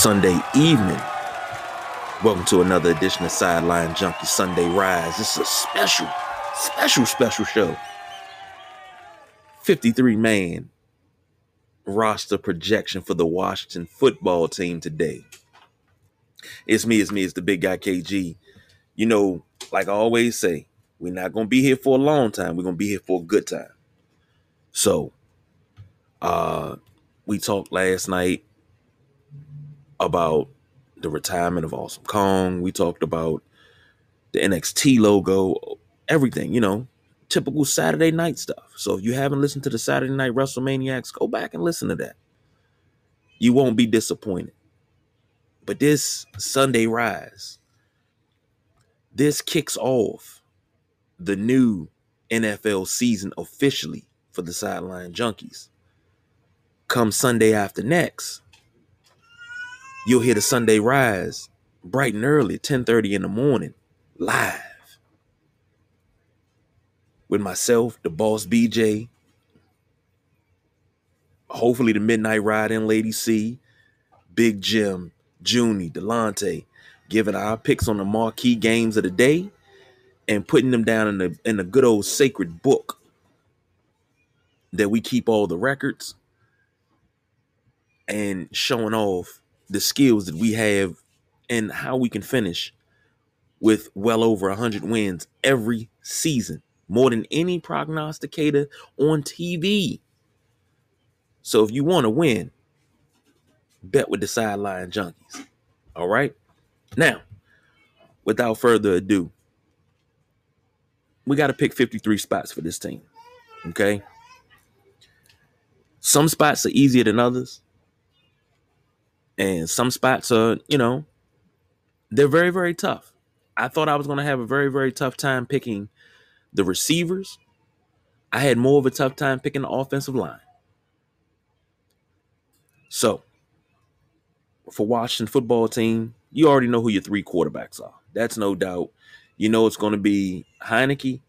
Sunday evening. Welcome to another edition of Sideline Junkie Sunday Rise. Is a special, special, special show. 53 man roster projection for the Washington football team today. It's me, it's me, it's the big guy KG. You know, like I always say, we're not gonna be here for a long time. We're gonna be here for a good time. So, uh, we talked last night about the retirement of Awesome Kong. We talked about the NXT logo, everything, you know, typical Saturday night stuff. So if you haven't listened to the Saturday Night WrestleManiacs, go back and listen to that. You won't be disappointed. But this Sunday Rise, this kicks off the new NFL season officially for the Sideline Junkies. Come Sunday after next, you'll hear the Sunday Rise bright and early, 10:30 in the morning, live. With myself, the boss BJ, hopefully the Midnight Ride in Lady C, Big Jim, Junie, Delonte, giving our picks on the marquee games of the day and putting them down in the in the good old sacred book that we keep all the records and showing off the skills that we have and how we can finish with well over 100 wins every season, more than any prognosticator on TV. So if you want to win, bet with the sideline junkies. All right. Now, without further ado, we got to pick 53 spots for this team. Okay. Some spots are easier than others. And some spots are, you know, they're very, very tough. I thought I was going to have a very, very tough time picking the receivers. I had more of a tough time picking the offensive line. So, for Washington football team, you already know who your three quarterbacks are. That's no doubt. You know it's going to be Heinicke,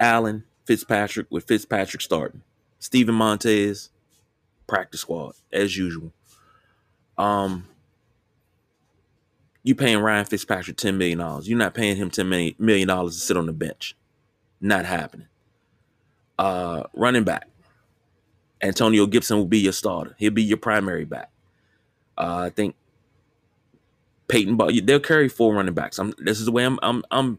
Allen, Fitzpatrick, with Fitzpatrick starting. Steven Montez, practice squad, as usual. Um, you paying Ryan Fitzpatrick $10 million. You're not paying him $10 million to sit on the bench. Not happening. Uh, running back. Antonio Gibson will be your starter. He'll be your primary back. Uh, I think Peyton Barber, they'll carry four running backs. I'm, this is the way I'm, I'm, I'm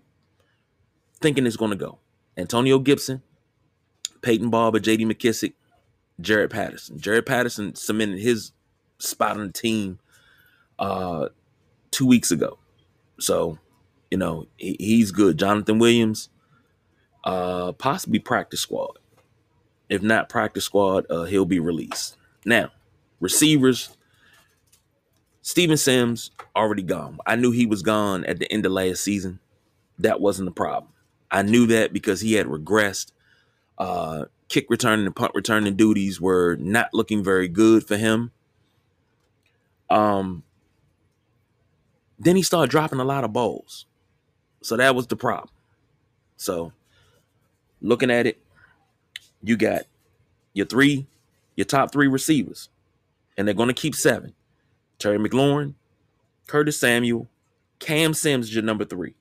thinking it's going to go. Antonio Gibson, Peyton Barber, J.D. McKissic, Jaret Patterson. Jaret Patterson cemented his spot on the team uh, two weeks ago. So, you know, he, he's good. Jonathan Williams, uh, possibly practice squad. If not practice squad, uh, he'll be released. Now, receivers, Steven Sims already gone. I knew he was gone at the end of last season. That wasn't the problem. I knew that because he had regressed. Uh, kick returning and punt returning duties were not looking very good for him. Um, then he started dropping a lot of balls. So that was the problem. So looking at it, you got your three, your top three receivers, and they're going to keep seven. Terry McLaurin, Curtis Samuel, Cam Sims is your number three,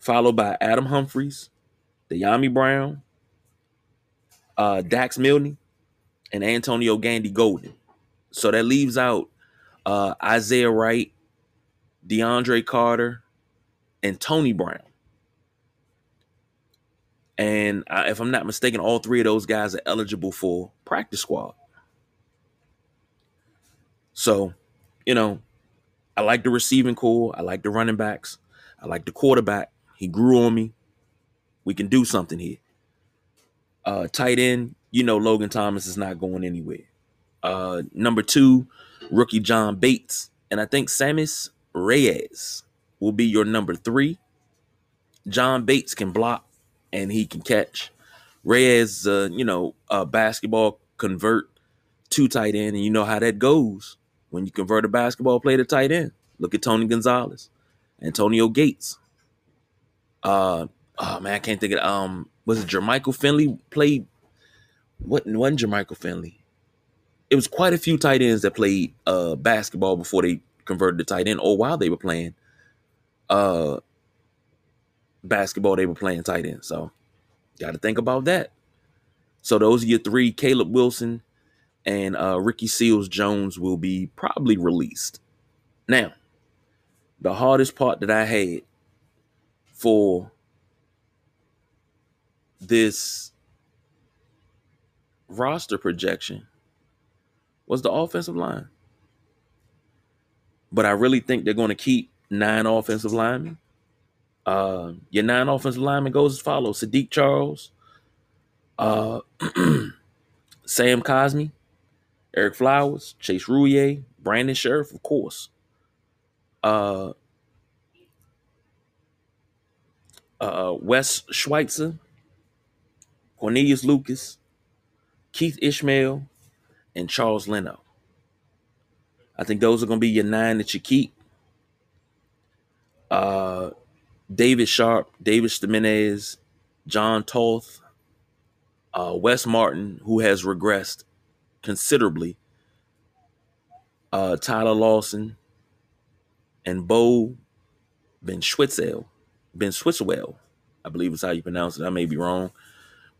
followed by Adam Humphries, Dyami Brown, uh, Dax Milne, and Antonio Gandy Golden. So that leaves out uh, Isaiah Wright, DeAndre Carter, and Tony Brown. And uh, if I'm not mistaken, all three of those guys are eligible for practice squad. So, you know, I like the receiving core. I like the running backs. I like the quarterback. He grew on me. We can do something here. Uh, tight end, you know, Logan Thomas is not going anywhere. Uh, number two, rookie John Bates, and I think Sammis Reyes will be your number three. John Bates can block and he can catch. Reyes, uh, you know, uh, basketball convert to tight end, and you know how that goes when you convert a basketball player to tight end. Look at Tony Gonzalez, Antonio Gates. Uh, oh man, I can't think of um. Was it Jermichael Finley played? What wasn't Jermichael Finley? It was quite a few tight ends that played uh, basketball before they converted to tight end, or while they were playing uh, basketball, they were playing tight end. So, got to think about that. So those are your three: Caleb Wilson and uh, Ricky Seals Jones will be probably released. Now, the hardest part that I had for this roster projection was the offensive line. But I really think they're going to keep nine offensive linemen. Uh, your nine offensive linemen goes as follows: Saahdiq Charles, uh, Sam Cosmi, Ereck Flowers, Chase Roullier, Brandon Scherff, of course. Uh, uh, Wes Schweitzer, Cornelius Lucas, Keith Ismael, and Charles Leno. I think those are going to be your nine that you keep. Uh, David Sharpe, David Jimenez, John Toth, uh, Wes Martin, who has regressed considerably, uh, Tyler Lawson, and Bo Ben Schwitzel, Ben Switchwell, I believe is how you pronounce it. I may be wrong.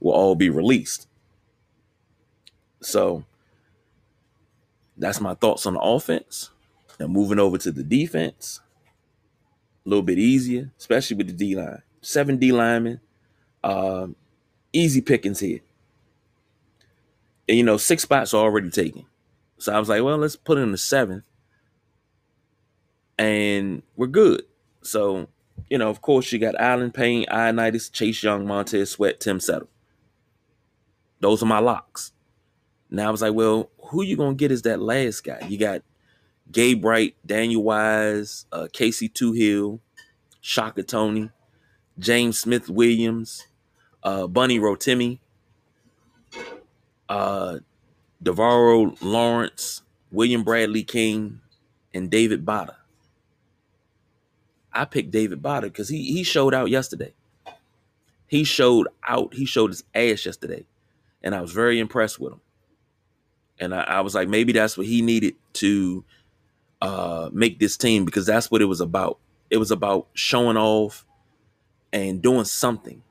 Will all be released. So that's my thoughts on the offense. Now moving over to the defense, a little bit easier, especially with the D line. Seven D linemen, um, easy pickings here. And, you know, six spots are already taken. So I was like, well, let's put in the seventh, and we're good. So, you know, of course, you got Allen Payne, Ioannidis, Chase Young, Montez Sweat, Tim Settle. Those are my locks. Now I was like, well, who you gonna get is that last guy? You got Gabe Bright, Daniel Wise, uh, Casey Toohill, Shaka Toney, James Smith Williams, uh, Bunmi Rotimi, uh, Devaroe Lawrence, William Bradley King, and David Bada. I picked David Bada because he he showed out yesterday. He showed out. He showed his ass yesterday, and I was very impressed with him. And I, I was like, maybe that's what he needed to uh, make this team because that's what it was about. It was about showing off and doing something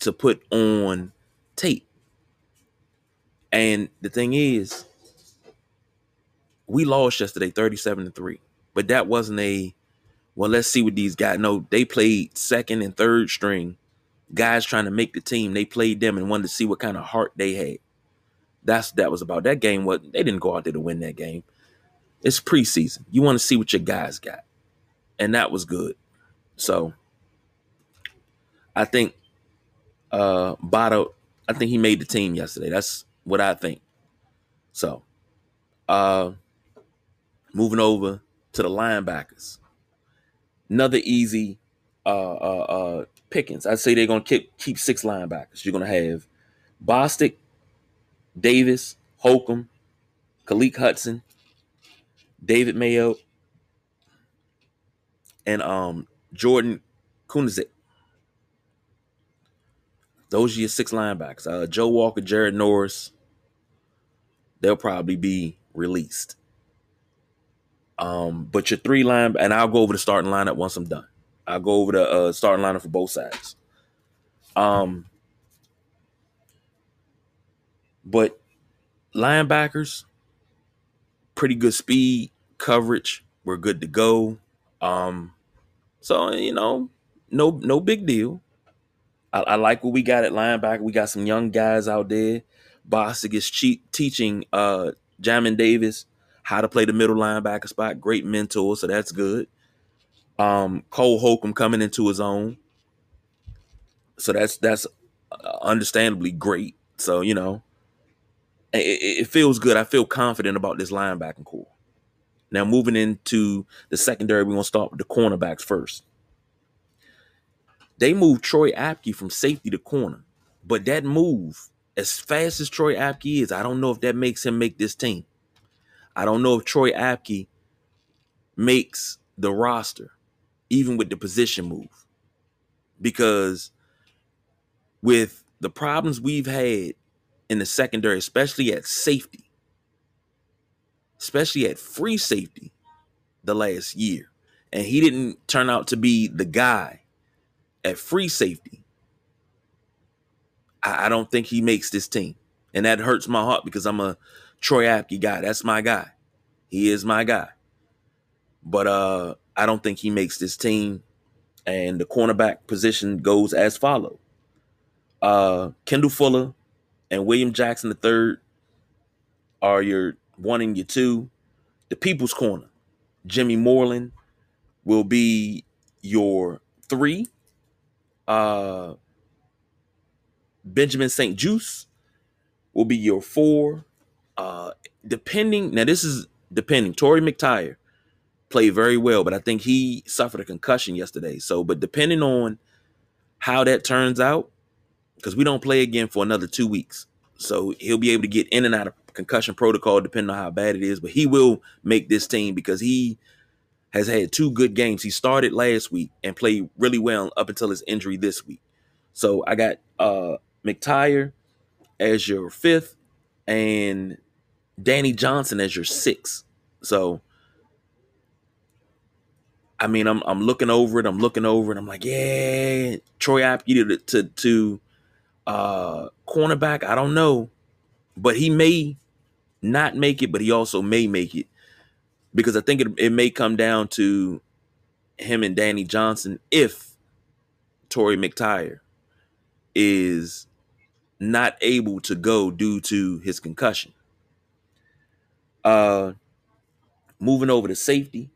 to put on tape. And the thing is, we lost yesterday 37 to 3. But that wasn't a well, let's see what these guys know. They played second and third string. Guys trying to make the team. They played them and wanted to see what kind of heart they had. That's that was about that game. What they didn't go out there to win that game. It's preseason. You want to see what your guys got. And that was good. So I think uh Bada, I think he made the team yesterday. That's what I think. So uh moving over to the linebackers. Another easy uh uh uh pickings. I'd say they're gonna keep keep six linebackers. You're gonna have Bostic, Davis, Holcomb, Khaleke Hudson, David Mayo, and um Jordan Kunaszyk. Those are your six linebackers. Uh, Joe Walker, Jared Norris, they'll probably be released. Um, but your three line, and I'll go over the starting lineup once I'm done. I'll go over the uh, starting lineup for both sides. Um, but linebackers, pretty good speed, coverage. We're good to go. Um, so you know, no no big deal. I, I, like what we got at linebacker. We got some young guys out there. Bostic is che- teaching uh Jamin Davis how to play the middle linebacker spot. Great mentor, so that's good. Um, Cole Holcomb coming into his own, so that's that's uh, understandably great. So you know, it, it feels good. I feel confident about this linebacking core. Now moving into the secondary, we're gonna start with the cornerbacks first. They moved Troy Apke from safety to corner, but that move, as fast as Troy Apke is, I don't know if that makes him make this team. I don't know if Troy Apke makes the roster, even with the position move, because with the problems we've had in the secondary, especially at safety, especially at free safety the last year. And he didn't turn out to be the guy at free safety. I, I don't think he makes this team. And that hurts my heart because I'm a Troy Apke guy. That's my guy. He is my guy. But uh I don't think he makes this team. And the cornerback position goes as follow. Uh Kendall Fuller and William Jackson III are your one and your two. The people's corner. Jimmy Moreland will be your three. Uh Benjamin St-Juste will be your four. Uh depending now, this is depending. Torry McTyer played very well, but I think he suffered a concussion yesterday. So, but depending on how that turns out, because we don't play again for another two weeks. So he'll be able to get in and out of concussion protocol depending on how bad it is. But he will make this team because he has had two good games. He started last week and played really well up until his injury this week. So I got uh McTyer as your fifth and Danny Johnson as your sixth. So I mean, I'm I'm looking over it. I'm looking over it. I'm like, yeah, Troy Apke to to, to uh, cornerback. I don't know, but he may not make it, but he also may make it because I think it, it may come down to him and Danny Johnson if Torry McTyer is not able to go due to his concussion. Uh, moving over to safety,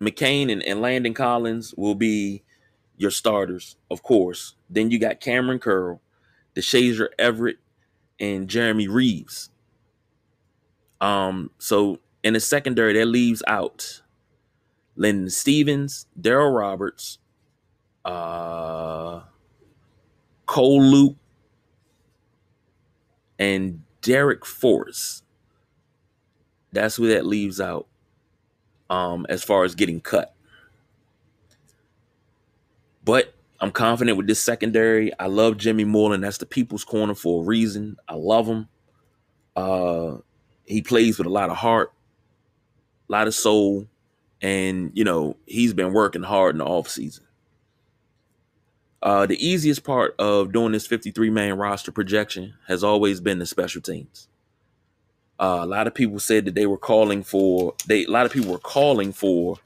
McCain and, and Landon Collins will be your starters, of course. Then you got Cameron Curl, Deshazor Everett, and Jeremy Reaves. Um, so in the secondary, that leaves out Lyndon Stevens, Daryl Roberts, uh, Cole Luke, and Darrick Forrest. That's who that leaves out um, as far as getting cut. But I'm confident with this secondary. I love Jimmy Moreland. That's the people's corner for a reason. I love him. Uh, he plays with a lot of heart, a lot of soul, and you know he's been working hard in the off season. Uh, the easiest part of doing this 53 man roster projection has always been the special teams. Uh, a lot of people said that they were calling for they. A lot of people were calling for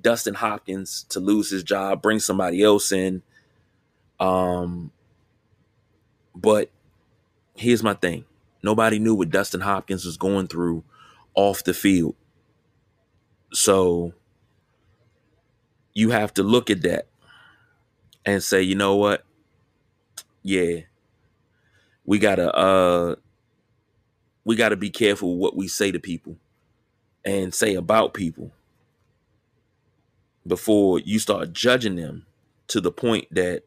Dustin Hopkins to lose his job, bring somebody else in. Um, but here's my thing: nobody knew what Dustin Hopkins was going through off the field, so you have to look at that and say, you know what? Yeah, we gotta uh we got to be careful what we say to people and say about people before you start judging them to the point that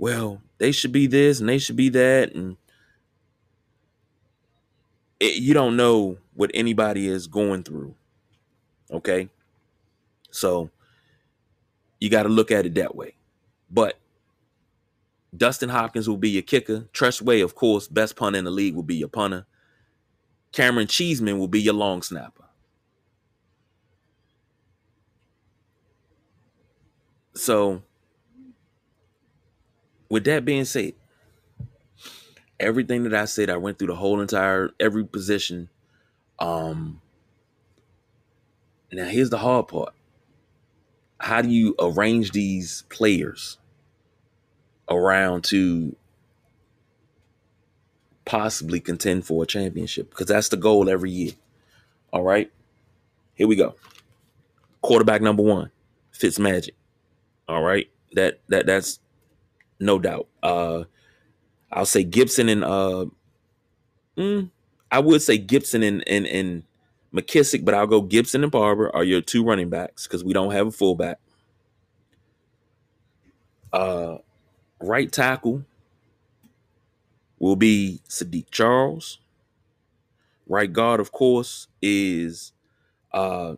well they should be this and they should be that and it, you don't know what anybody is going through okay so you got to look at it that way but Dustin Hopkins will be your kicker. Tress Way, of course, best punter in the league, will be your punter. Cameron Cheeseman will be your long snapper. So, with that being said, everything that I said, I went through the whole entire every position. Um, now here's the hard part. How do you arrange these players? around to possibly contend for a championship because that's the goal every year. All right. Here we go. Quarterback number one, Fitz Magic. All right. That that that's no doubt. Uh I'll say Gibson and uh mm, I would say Gibson and and and McKissic, but I'll go Gibson and Barber are your two running backs because we don't have a fullback. Uh right tackle will be Sadiq Charles. Right guard, of course, is uh,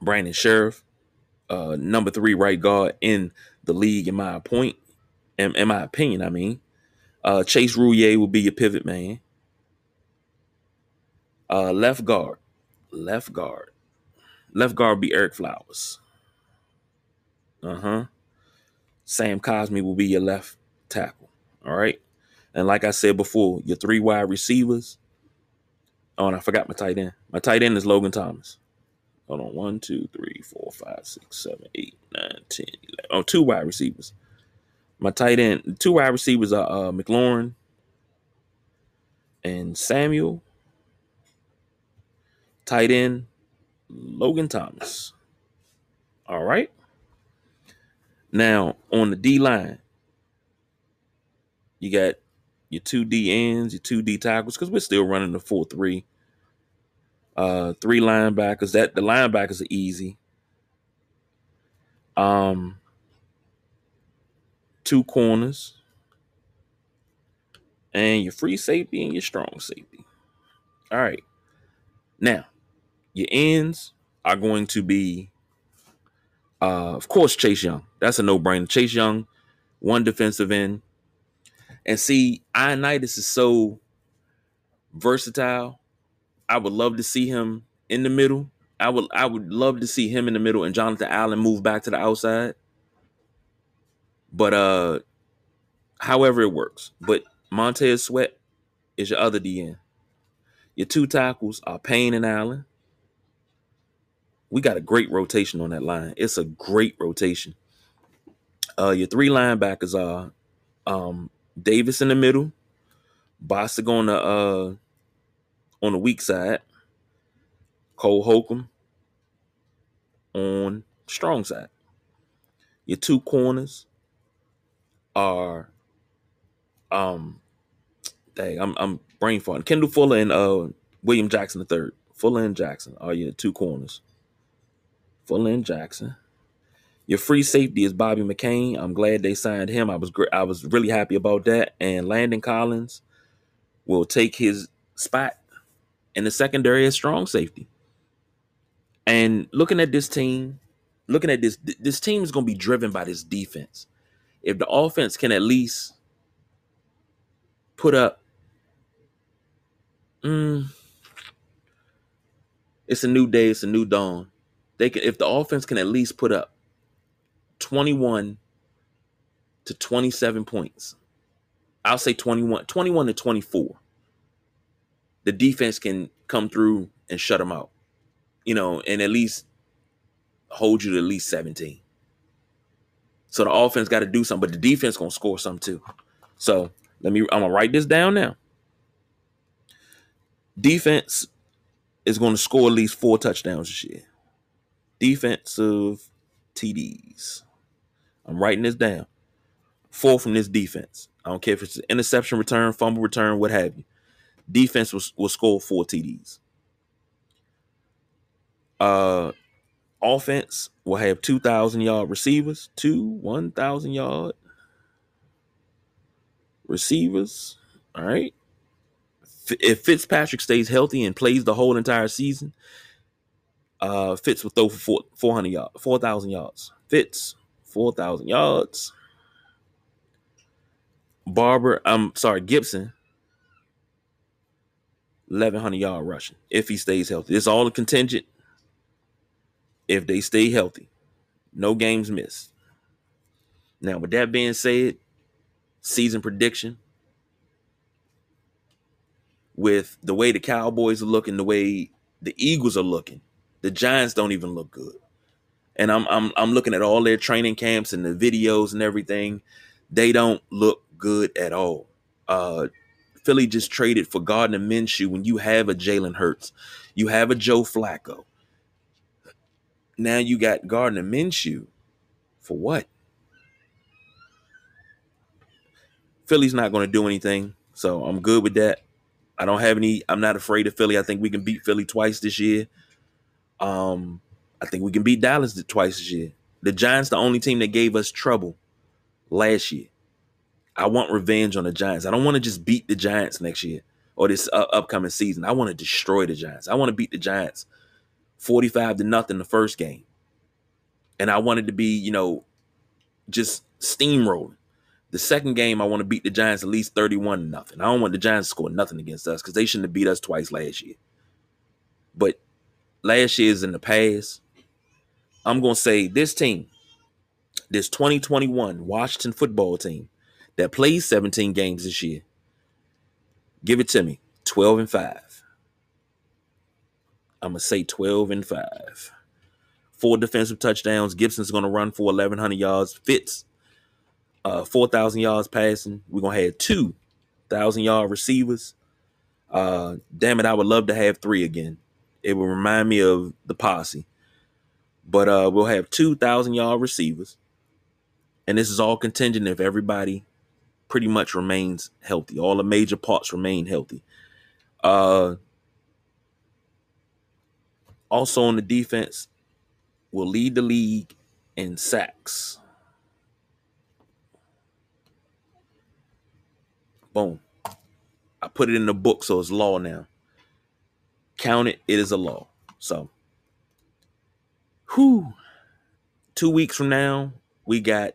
Brandon Scherff, uh, number three right guard in the league, in my point, in, in my opinion. I mean, uh, Chase Roullier will be your pivot man. Uh, left guard, left guard, left guard be Eric Flowers. Uh huh. Sam Cosme will be your left tackle. All right. And like I said before, your three wide receivers. Oh, and I forgot my tight end. My tight end is Logan Thomas. Hold on. One, two, three, four, five, six, seven, eight, nine, ten, eleven. Oh, two wide receivers. My tight end, two wide receivers are uh, McLaurin and Samuel. Tight end, Logan Thomas. All right. Now on the D line, you got your two D ends, your two D tackles, because we're still running the four three. Uh, three linebackers. That the linebackers are easy. Um, two corners, and your free safety and your strong safety. All right. Now, your ends are going to be, uh, of course, Chase Young. That's a no-brainer. Chase Young, one defensive end. And see, Ioannidis is so versatile. I would love to see him in the middle. I would I would love to see him in the middle and Jonathan Allen move back to the outside. But uh however it works. But Montez Sweat is your other DN. Your two tackles are Payne and Allen. We got a great rotation on that line. It's a great rotation. Uh, your three linebackers are um, Davis in the middle, Bostic on the uh, on the weak side, Cole Holcomb on strong side. Your two corners are um dang, I'm I'm brain farting. Kendall Fuller and uh William Jackson the third. Fuller and Jackson are your two corners. Fuller and Jackson. Your free safety is Bobby McCain. I'm glad they signed him. I was great. I was really happy about that. And Landon Collins will take his spot in the secondary as strong safety. And looking at this team, looking at this, this team is going to be driven by this defense. If the offense can at least put up, mm, it's a new day, it's a new dawn. They can, if the offense can at least put up 21 to 27 points. I'll say 21, 21 to 24. The defense can come through and shut them out, you know, and at least hold you to at least 17. So the offense got to do something, but the defense gonna score something too. So let me, I'm gonna write this down now. Defense is gonna score at least four touchdowns this year. Defensive TDs. I'm writing this down. Four from this defense. I don't care if it's an interception return, fumble return, what have you. Defense will, will score four TDs. Uh, offense will have 2,000 yard receivers, two 1,000 yard receivers. All right. If Fitzpatrick stays healthy and plays the whole entire season, uh, Fitz will throw for 400 yards, 4,000 yards. Fitz 4,000 yards. Barber, I'm sorry, Gibson, 1,100 yard rushing if he stays healthy. It's all a contingent if they stay healthy. No games missed. Now, with that being said, season prediction with the way the Cowboys are looking, the way the Eagles are looking, the Giants don't even look good and I'm I'm I'm looking at all their training camps and the videos and everything. They don't look good at all. Uh, Philly just traded for Gardner Minshew when you have a Jalen Hurts, you have a Joe Flacco. Now you got Gardner Minshew for what? Philly's not going to do anything, so I'm good with that. I don't have any. I'm not afraid of Philly. I think we can beat Philly twice this year. Um, I think we can beat Dallas twice this year. The Giants, the only team that gave us trouble last year. I want revenge on the Giants. I don't want to just beat the Giants next year or this uh, upcoming season. I want to destroy the Giants. I want to beat the Giants 45 to nothing the first game. And I wanted to be, you know, just steamrolling. The second game, I want to beat the Giants at least 31 to nothing. I don't want the Giants to score nothing against us because they shouldn't have beat us twice last year. but last year is in the past. I'm gonna say this team, this 2021 Washington football team that plays 17 games this year. Give it to me. 12 and 5. I'm gonna say 12 and 5. Four defensive touchdowns. Gibson's gonna run for 1,100 yards. Fitz, uh, 4,000 yards passing. We're gonna have two thousand yard receivers. Uh, damn it, I would love to have three again. It would remind me of the posse. But uh, we'll have two thousand yard receivers, and this is all contingent if everybody pretty much remains healthy. All the major parts remain healthy. Uh, also on the defense, will lead the league in sacks. Boom. I put it in the book, so it's law now. Count it, it is a law. So, whew. Two weeks from now, we got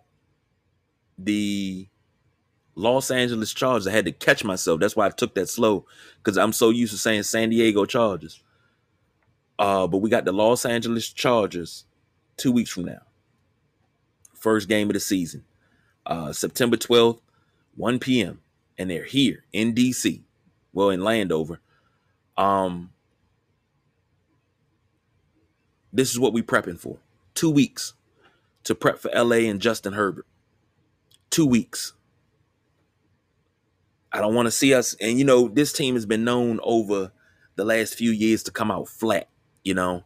the Los Angeles Chargers. I had to catch myself. That's why I took that slow because I'm so used to saying San Diego Chargers. Uh, but we got the Los Angeles Chargers two weeks from now. First game of the season, uh, September 12th, 1 p.m and they're here in DC, well in Landover. Um, this is what we're prepping for. Two weeks to prep for LA and Justin Herbert. Two weeks. I don't want to see us, and you know, this team has been known over the last few years to come out flat, you know,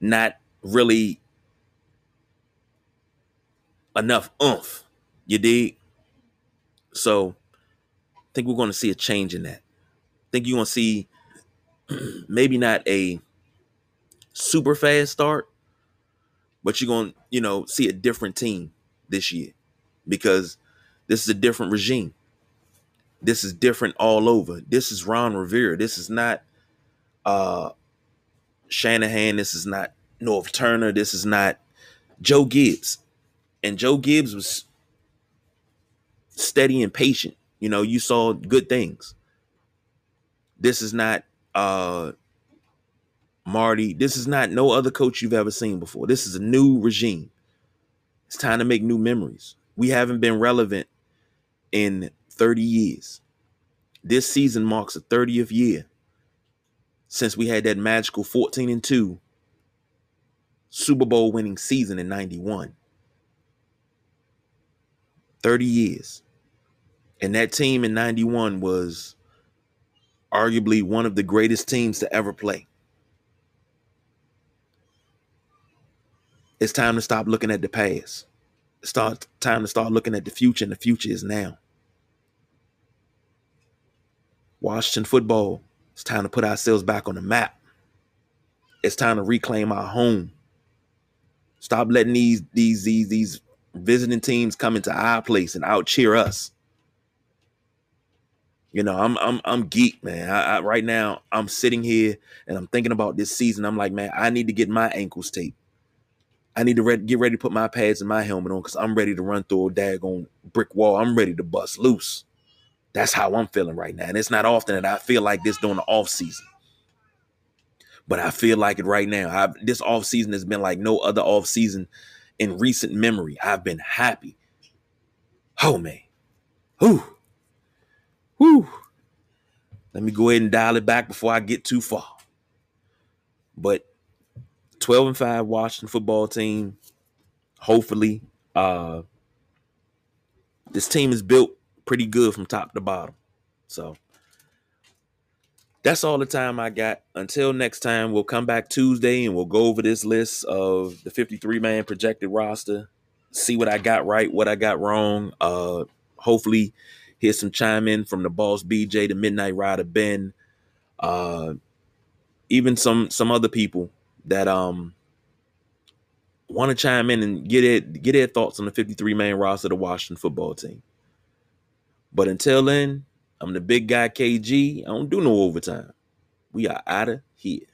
not really enough oomph. You dig? So I think we're going to see a change in that. I think you're going to see maybe not a super fast start, but you're going to, you know, see a different team this year because this is a different regime. This is different all over. This is Ron Rivera. This is not uh Shanahan. This is not Norv Turner. This is not Joe Gibbs. And Joe Gibbs was steady and patient you know, you saw good things. This is not uh Marty. This is not no other coach you've ever seen before. This is a new regime. It's time to make new memories. We haven't been relevant in 30 years. This season marks the 30th year since we had that magical 14 and 2 Super Bowl winning season in 91. 30 years. And that team in 91 was arguably one of the greatest teams to ever play. It's time to stop looking at the past. It's start, time to start looking at the future, and the future is now. Washington football, it's time to put ourselves back on the map. It's time to reclaim our home. Stop letting these these these these visiting teams come into our place and out cheer us. You know, I'm I'm I'm geek, man. I, I, right now I'm sitting here and I'm thinking about this season. I'm like, man, I need to get my ankles taped. I need to re- get ready to put my pads and my helmet on because I'm ready to run through a daggone brick wall. I'm ready to bust loose. That's how I'm feeling right now. And it's not often that I feel like this during the off season. But I feel like it right now. I've, this off season has been like no other off season in recent memory. I've been happy. Oh man. Whew. Whew. Let me go ahead and dial it back before I get too far. But 12 and 5 Washington football team. Hopefully, uh this team is built pretty good from top to bottom. So that's all the time I got. Until next time, we'll come back Tuesday and we'll go over this list of the 53 man projected roster, see what I got right, what I got wrong. Uh hopefully hear some chime in from the boss BJ, the Midnight Rider Ben, uh, even some some other people that um want to chime in and get it get their thoughts on the 53 man roster of the Washington football team. But until then, I'm the big guy KG. I don't do no overtime. We are out of here.